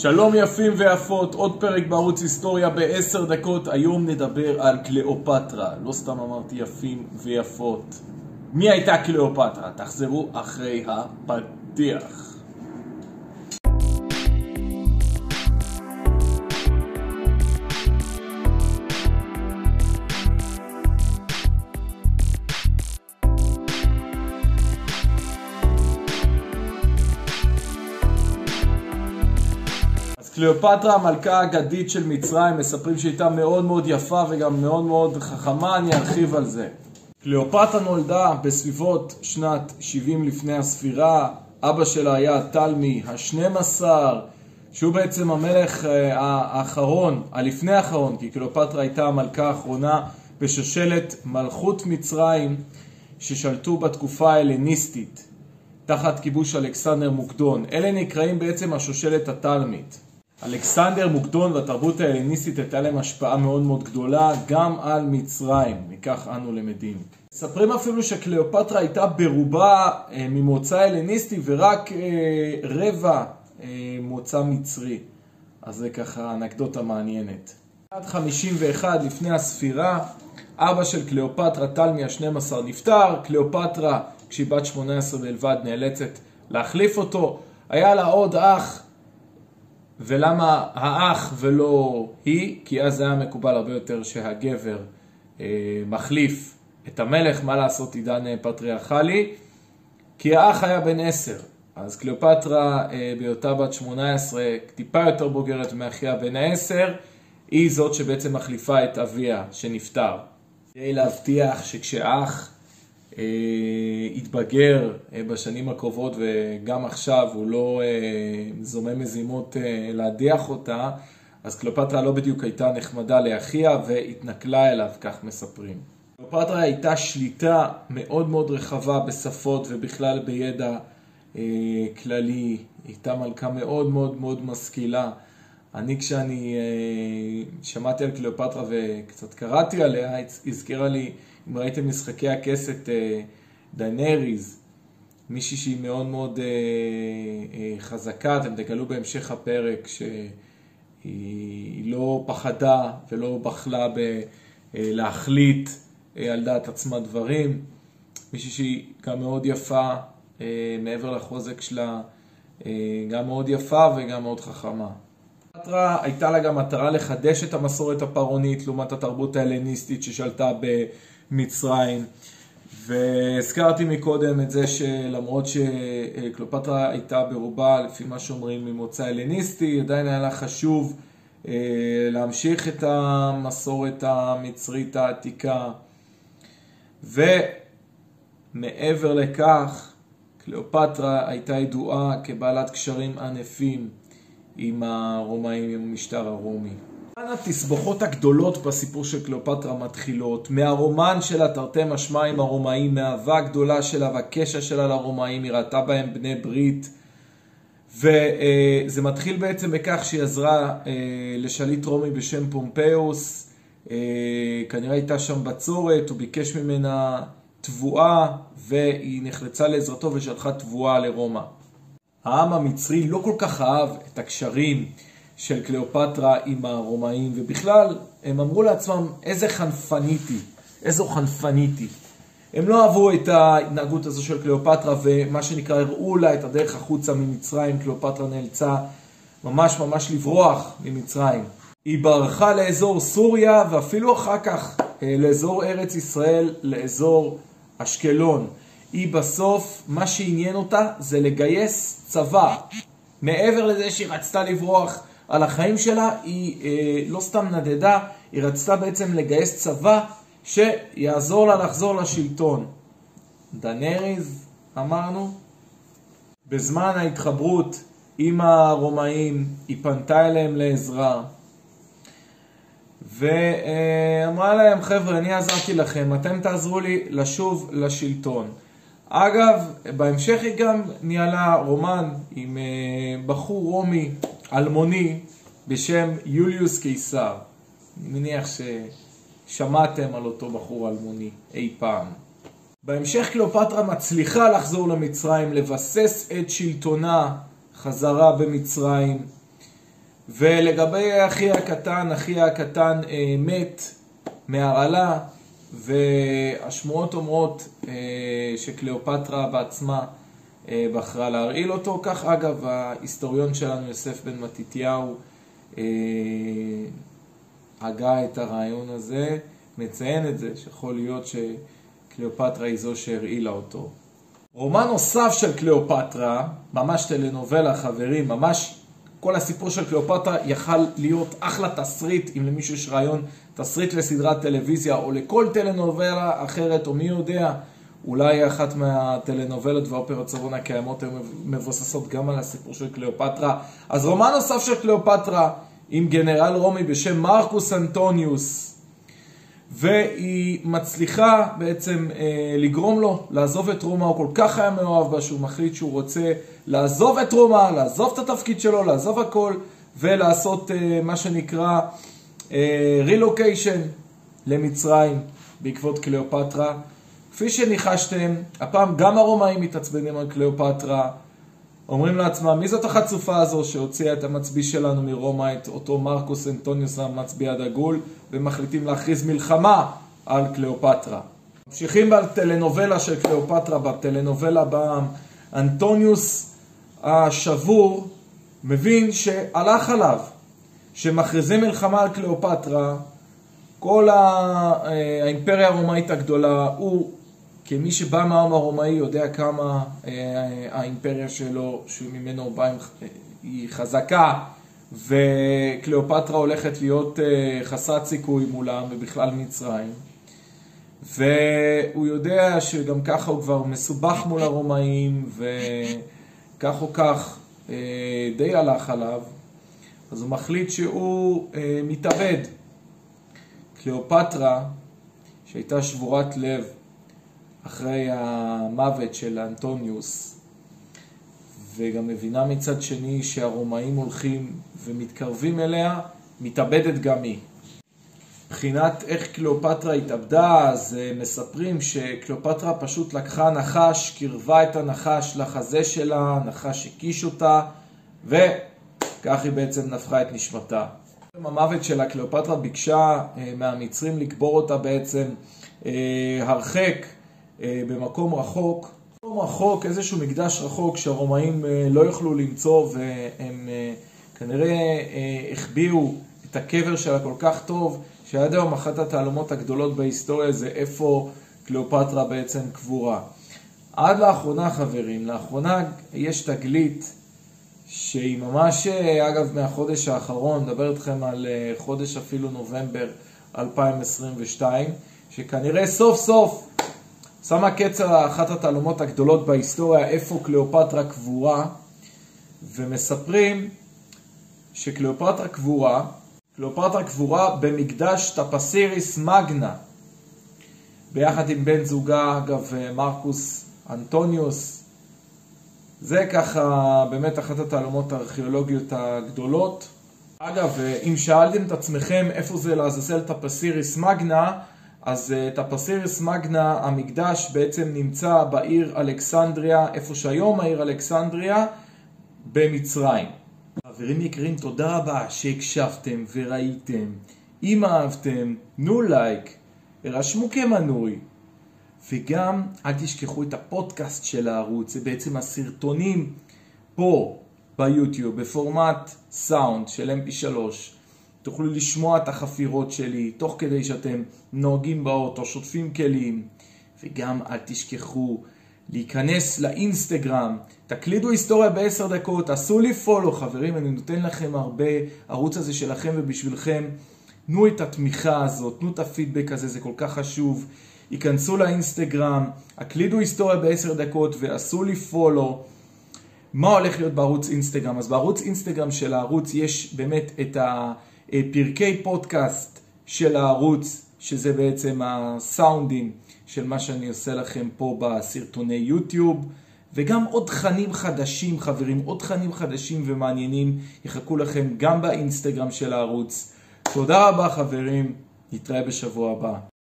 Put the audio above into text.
שלום יפים ויפות, עוד פרק בערוץ היסטוריה בעשר דקות. היום נדבר על קליאופטרה. לא סתם אמרתי יפים ויפות. מי הייתה קליאופטרה? תחזרו אחרי הפתיח. קליאופטרה המלכה האגדית של מצרים, מספרים שהייתה מאוד מאוד יפה וגם מאוד מאוד חכמה, אני ארחיב על זה. קליאופטרה נולדה בסביבות שנת 70 לפני הספירה, אבא שלה היה תלמי ה-12, שהוא בעצם המלך אה, האחרון, הלפני האחרון, כי קליאופטרה הייתה המלכה האחרונה בשושלת מלכות מצרים ששלטו בתקופה ההלניסטית, תחת כיבוש אלכסנדר מוקדון. אלה נקראים בעצם השושלת התלמית. אלכסנדר מוקדון והתרבות ההלניסטית הייתה להם השפעה מאוד מאוד גדולה גם על מצרים, מכך אנו למדים. מספרים אפילו שקליאופטרה הייתה ברובה אה, ממוצא הלניסטי ורק אה, רבע אה, מוצא מצרי. אז זה ככה אנקדוטה מעניינת. עד 51 לפני הספירה, אבא של קליאופטרה, תלמי ה-12 נפטר, קליאופטרה כשהיא בת 18 בלבד נאלצת להחליף אותו. היה לה עוד אח ולמה האח ולא היא? כי אז היה מקובל הרבה יותר שהגבר אה, מחליף את המלך, מה לעשות עידן אה, פטריארכלי? כי האח היה בן עשר, אז קליאופטרה אה, בהיותה בת 18, טיפה יותר בוגרת מאחיה בן העשר, היא זאת שבעצם מחליפה את אביה שנפטר. כדי להבטיח שכשאח יתבגר אה, בשנים הקרובות וגם עכשיו הוא לא אה, זומם מזימות להדיח אותה, אז קלופטרה לא בדיוק הייתה נחמדה לאחיה והתנכלה אליו, כך מספרים. קלופטרה הייתה שליטה מאוד מאוד רחבה בשפות ובכלל בידע אה, כללי, הייתה מלכה מאוד מאוד מאוד משכילה. אני כשאני אה, שמעתי על קליאופטרה וקצת קראתי עליה, הזכירה לי, אם ראיתם משחקי הכסת אה, דנריז, מישהי שהיא מאוד מאוד אה, חזקה, אתם תגלו בהמשך הפרק שהיא לא פחדה ולא בחלה בלהחליט על דעת עצמה דברים, מישהי שהיא גם מאוד יפה, מעבר לחוזק שלה, גם מאוד יפה וגם מאוד חכמה. קליאופטרה הייתה לה גם מטרה לחדש את המסורת הפרעונית לעומת התרבות ההלניסטית ששלטה במצרים. והזכרתי מקודם את זה שלמרות שקליאופטרה הייתה ברובה, לפי מה שאומרים, ממוצא הלניסטי, עדיין היה לה חשוב אה, להמשיך את המסורת המצרית העתיקה. ומעבר לכך, קליאופטרה הייתה ידועה כבעלת קשרים ענפים עם הרומאים, עם המשטר הרומי. כאן התסבוכות הגדולות בסיפור של קליאופטרה מתחילות, מהרומן שלה תרתי משמע עם הרומאים, מהאהבה הגדולה שלה והקשר שלה לרומאים, היא ראתה בהם בני ברית. וזה מתחיל בעצם בכך שהיא עזרה אה, לשליט רומי בשם פומפיוס, אה, כנראה הייתה שם בצורת, הוא ביקש ממנה תבואה והיא נחלצה לעזרתו ושלחה תבואה לרומא. העם המצרי לא כל כך אהב את הקשרים של קליאופטרה עם הרומאים, ובכלל הם אמרו לעצמם איזה חנפנית היא, איזו חנפנית היא. הם לא אהבו את ההתנהגות הזו של קליאופטרה ומה שנקרא הראו לה את הדרך החוצה ממצרים, קליאופטרה נאלצה ממש ממש לברוח ממצרים. היא ברחה לאזור סוריה ואפילו אחר כך אה, לאזור ארץ ישראל, לאזור אשקלון. היא בסוף, מה שעניין אותה זה לגייס צבא. מעבר לזה שהיא רצתה לברוח על החיים שלה, היא אה, לא סתם נדדה, היא רצתה בעצם לגייס צבא שיעזור לה לחזור לשלטון. דנריז, אמרנו, בזמן ההתחברות עם הרומאים, היא פנתה אליהם לעזרה. ואמרה להם, חבר'ה, אני עזרתי לכם, אתם תעזרו לי לשוב לשלטון. אגב, בהמשך היא גם ניהלה רומן עם אה, בחור רומי אלמוני בשם יוליוס קיסר. אני מניח ששמעתם על אותו בחור אלמוני אי פעם. בהמשך קליאופטרה מצליחה לחזור למצרים, לבסס את שלטונה חזרה במצרים, ולגבי אחי הקטן, אחי הקטן אה, מת מהרעלה, והשמועות אומרות אה, שקליאופטרה בעצמה בחרה להרעיל אותו. כך אגב ההיסטוריון שלנו יוסף בן מתתיהו אה, הגה את הרעיון הזה, מציין את זה, שיכול להיות שקליאופטרה היא זו שהרעילה אותו. רומן נוסף של קליאופטרה, ממש טלנובלה חברים, ממש כל הסיפור של קליאופטרה יכל להיות אחלה תסריט, אם למישהו יש רעיון, תסריט לסדרת טלוויזיה או לכל טלנובלה אחרת, או מי יודע, אולי אחת מהטלנובלות והאופרות צרון הקיימות הן מבוססות גם על הסיפור של קליאופטרה. אז רומן נוסף של קליאופטרה עם גנרל רומי בשם מרקוס אנטוניוס, והיא מצליחה בעצם אה, לגרום לו לעזוב את רומא, הוא כל כך היה מאוהב בה שהוא מחליט שהוא רוצה לעזוב את רומא, לעזוב את התפקיד שלו, לעזוב הכל ולעשות אה, מה שנקרא רילוקיישן אה, למצרים בעקבות קליאופטרה. כפי שניחשתם, הפעם גם הרומאים מתעצבנים על קליאופטרה, אומרים לעצמם, מי זאת החצופה הזו שהוציאה את המצביא שלנו מרומא, את אותו מרקוס אנטוניוס המצביא הדגול, ומחליטים להכריז מלחמה על קליאופטרה. ממשיכים בטלנובלה של קליאופטרה, בטלנובלה הבאה, אנטוניוס השבור מבין שהלך עליו, שמכריזים מלחמה על קליאופטרה, כל אה, האימפריה הרומאית הגדולה, הוא כמי שבא מהעם הרומאי יודע כמה אה, האימפריה שלו, שממנו בא, היא חזקה, וקליאופטרה הולכת להיות אה, חסרת סיכוי מולם, ובכלל מצרים. והוא יודע שגם ככה הוא כבר מסובך מול הרומאים, וכך או כך אה, די הלך עליו, אז הוא מחליט שהוא מתאבד. קליאופטרה, שהייתה שבורת לב אחרי המוות של אנטוניוס, וגם מבינה מצד שני שהרומאים הולכים ומתקרבים אליה, מתאבדת גם היא. מבחינת איך קליאופטרה התאבדה, אז אה, מספרים שקליאופטרה פשוט לקחה נחש, קירבה את הנחש לחזה שלה, הנחש הקיש אותה, וכך היא בעצם נפחה את נשמתה. המוות שלה, קליאופטרה ביקשה אה, מהמצרים לקבור אותה בעצם אה, הרחק במקום רחוק, במקום רחוק, איזשהו מקדש רחוק שהרומאים אה, לא יוכלו למצוא והם אה, כנראה החביאו את הקבר שלה כל כך טוב, שעד היום אחת התעלומות הגדולות בהיסטוריה זה איפה קליאופטרה בעצם קבורה. עד לאחרונה חברים, לאחרונה יש תגלית שהיא ממש, אגב, מהחודש האחרון, מדבר איתכם על חודש אפילו נובמבר 2022, שכנראה סוף סוף שמה קץ על אחת התעלומות הגדולות בהיסטוריה, איפה קליאופטרה קבורה, ומספרים שקליאופטרה קבורה, קליאופטרה קבורה במקדש טפסיריס מגנה, ביחד עם בן זוגה, אגב, מרקוס אנטוניוס. זה ככה באמת אחת התעלומות הארכיאולוגיות הגדולות. אגב, אם שאלתם את עצמכם איפה זה לעזאזל טפסיריס מגנה, אז אה, את הפסיריס מגנה, המקדש בעצם נמצא בעיר אלכסנדריה, איפה שהיום העיר אלכסנדריה, במצרים. חברים יקרים, תודה רבה שהקשבתם וראיתם. אם אהבתם, תנו לייק, הרשמו כמנוי. וגם אל תשכחו את הפודקאסט של הערוץ, זה בעצם הסרטונים פה ביוטיוב בפורמט סאונד של mp3 תוכלו לשמוע את החפירות שלי, תוך כדי שאתם נוהגים באוטו, שוטפים כלים, וגם אל תשכחו להיכנס לאינסטגרם, תקלידו היסטוריה בעשר דקות, עשו לי פולו חברים, אני נותן לכם הרבה, ערוץ הזה שלכם ובשבילכם, תנו את התמיכה הזאת, תנו את הפידבק הזה, זה כל כך חשוב. היכנסו לאינסטגרם, הקלידו היסטוריה בעשר דקות ועשו לי פולו. מה הולך להיות בערוץ אינסטגרם? אז בערוץ אינסטגרם של הערוץ יש באמת את ה... אה, פרקי פודקאסט של הערוץ, שזה בעצם הסאונדים של מה שאני עושה לכם פה בסרטוני יוטיוב, וגם עוד תכנים חדשים, חברים, עוד תכנים חדשים ומעניינים יחכו לכם גם באינסטגרם של הערוץ. תודה רבה חברים, נתראה בשבוע הבא.